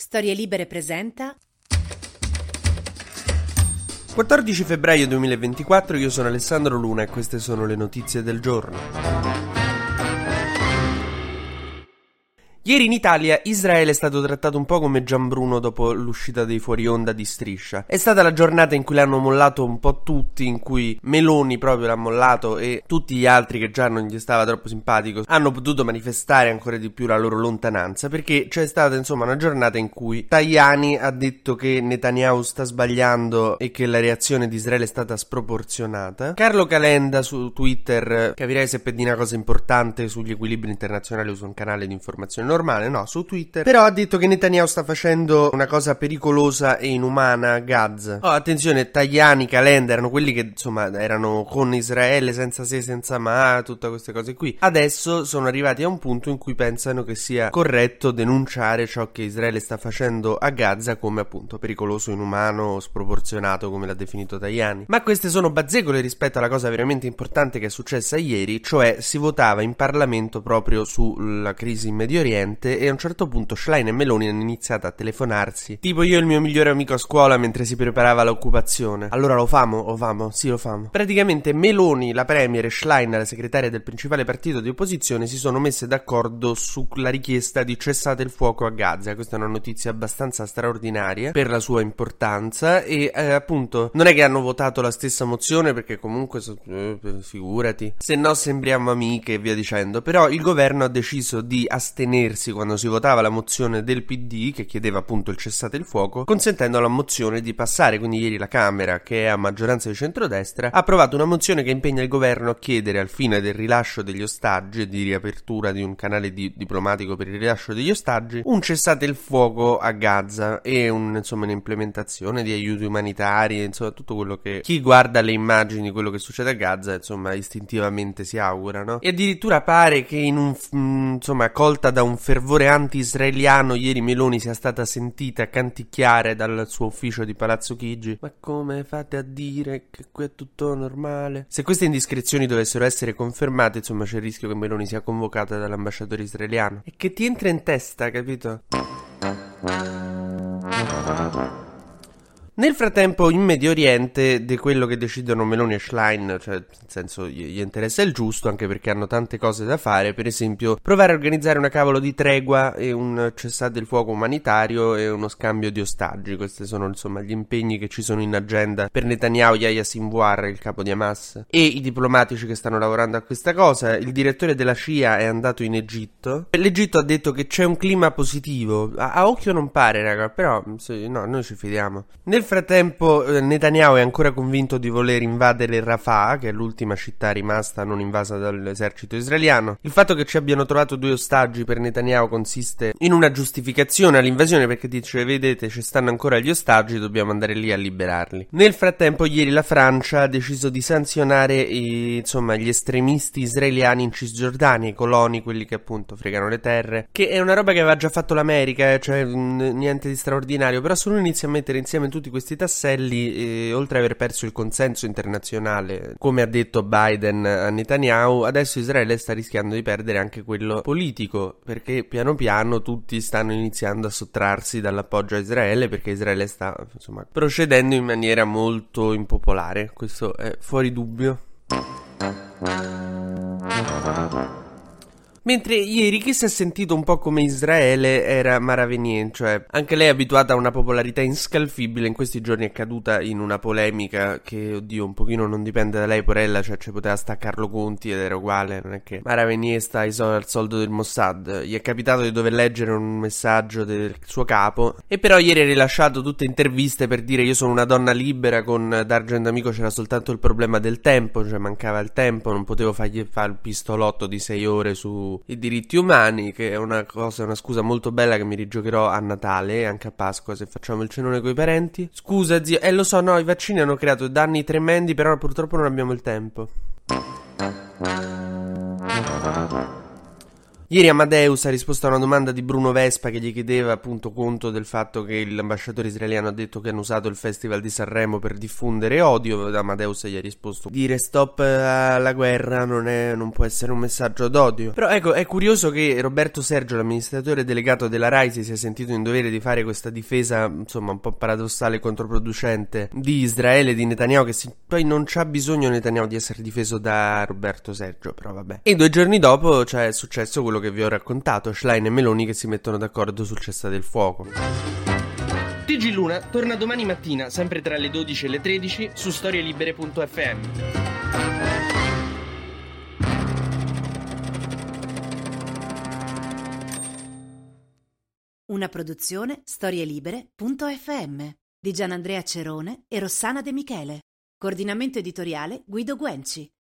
Storie Libere presenta 14 febbraio 2024, io sono Alessandro Luna e queste sono le notizie del giorno. Ieri in Italia Israele è stato trattato un po' come Gianbruno dopo l'uscita dei fuori onda di Striscia. È stata la giornata in cui l'hanno mollato un po' tutti, in cui Meloni proprio l'ha mollato e tutti gli altri che già non gli stava troppo simpatico hanno potuto manifestare ancora di più la loro lontananza perché c'è stata insomma una giornata in cui Tajani ha detto che Netanyahu sta sbagliando e che la reazione di Israele è stata sproporzionata. Carlo Calenda su Twitter, capirei se per dire una cosa importante sugli equilibri internazionali usa un canale di informazione normale normale, no, su Twitter. Però ha detto che Netanyahu sta facendo una cosa pericolosa e inumana a Gaza. Oh, attenzione, Tajani, Calenda erano quelli che insomma erano con Israele senza se, senza ma, tutte queste cose qui. Adesso sono arrivati a un punto in cui pensano che sia corretto denunciare ciò che Israele sta facendo a Gaza come appunto pericoloso, inumano, sproporzionato, come l'ha definito Tajani. Ma queste sono bazzecole rispetto alla cosa veramente importante che è successa ieri, cioè si votava in Parlamento proprio sulla crisi in Medio Oriente niente e a un certo punto Schlein e Meloni hanno iniziato a telefonarsi. Tipo io e il mio migliore amico a scuola mentre si preparava l'occupazione. Allora lo famo? Lo famo? Sì, lo famo. Praticamente Meloni, la premier e Schlein, la segretaria del principale partito di opposizione, si sono messe d'accordo sulla richiesta di cessate il fuoco a Gaza. Questa è una notizia abbastanza straordinaria per la sua importanza e eh, appunto non è che hanno votato la stessa mozione perché comunque eh, figurati. Se no sembriamo amiche e via dicendo. Però il governo ha deciso di astenersi astenersi quando si votava la mozione del PD che chiedeva appunto il cessate il fuoco, consentendo alla mozione di passare. Quindi ieri la Camera, che è a maggioranza di centrodestra, ha approvato una mozione che impegna il governo a chiedere al fine del rilascio degli ostaggi e di riapertura di un canale di- diplomatico per il rilascio degli ostaggi, un cessate il fuoco a Gaza e un, insomma, un'implementazione di aiuti umanitari, insomma tutto quello che chi guarda le immagini di quello che succede a Gaza, insomma, istintivamente si augura, no? E addirittura pare che in un, insomma, accolta da un fervore anti-israeliano ieri Meloni sia stata sentita canticchiare dal suo ufficio di Palazzo Chigi. Ma come fate a dire che qui è tutto normale? Se queste indiscrezioni dovessero essere confermate, insomma, c'è il rischio che Meloni sia convocata dall'ambasciatore israeliano. E che ti entra in testa, capito? Nel frattempo, in Medio Oriente, di quello che decidono Meloni e Schlein, cioè nel senso gli interessa il giusto, anche perché hanno tante cose da fare, per esempio provare a organizzare una cavolo di tregua e un cessate del fuoco umanitario e uno scambio di ostaggi. Questi sono insomma gli impegni che ci sono in agenda per Netanyahu, Yahya Sinwar, il capo di Hamas, e i diplomatici che stanno lavorando a questa cosa. Il direttore della CIA è andato in Egitto. L'Egitto ha detto che c'è un clima positivo. A, a occhio non pare, raga, però no, noi ci fidiamo. Nel frattempo eh, Netanyahu è ancora convinto di voler invadere Rafah, che è l'ultima città rimasta non invasa dall'esercito israeliano. Il fatto che ci abbiano trovato due ostaggi per Netanyahu consiste in una giustificazione all'invasione perché dice vedete ci stanno ancora gli ostaggi, dobbiamo andare lì a liberarli. Nel frattempo ieri la Francia ha deciso di sanzionare i, insomma, gli estremisti israeliani in Cisgiordania, i coloni, quelli che appunto fregano le terre, che è una roba che aveva già fatto l'America, eh, cioè mh, niente di straordinario, però se uno inizia a mettere insieme tutti questi questi tasselli, eh, oltre ad aver perso il consenso internazionale, come ha detto Biden a Netanyahu, adesso Israele sta rischiando di perdere anche quello politico, perché piano piano tutti stanno iniziando a sottrarsi dall'appoggio a Israele, perché Israele sta insomma, procedendo in maniera molto impopolare, questo è fuori dubbio. Mentre ieri chi si è sentito un po' come Israele era Mara Venier, cioè anche lei è abituata a una popolarità inscalfibile, in questi giorni è caduta in una polemica che, oddio, un pochino non dipende da lei, porella, cioè ci poteva stare Carlo Conti ed era uguale, non è che Mara Venier sta al soldo del Mossad, gli è capitato di dover leggere un messaggio del suo capo e però ieri ha rilasciato tutte interviste per dire io sono una donna libera, con D'Argent Amico c'era soltanto il problema del tempo, cioè mancava il tempo, non potevo fargli fare il pistolotto di sei ore su i diritti umani, che è una cosa, una scusa molto bella che mi rigiocherò a Natale e anche a Pasqua se facciamo il cenone coi parenti. Scusa zio, eh lo so, no, i vaccini hanno creato danni tremendi, però purtroppo non abbiamo il tempo. Ieri Amadeus ha risposto a una domanda di Bruno Vespa che gli chiedeva appunto conto del fatto che l'ambasciatore israeliano ha detto che hanno usato il Festival di Sanremo per diffondere odio. Amadeus gli ha risposto dire stop alla guerra non, è, non può essere un messaggio d'odio. Però ecco, è curioso che Roberto Sergio, l'amministratore delegato della RAI, si sia sentito in dovere di fare questa difesa, insomma, un po' paradossale e controproducente di Israele, di Netanyahu, che si, poi non c'ha bisogno Netanyahu di essere difeso da Roberto Sergio, però vabbè. E due giorni dopo cioè, è successo quello che vi ho raccontato, Schlein e Meloni che si mettono d'accordo sul cessa del fuoco. TG Luna torna domani mattina, sempre tra le 12 e le 13, su storielibere.fm. Una produzione storielibere.fm di Gianandrea Cerone e Rossana De Michele. Coordinamento editoriale Guido Guenci.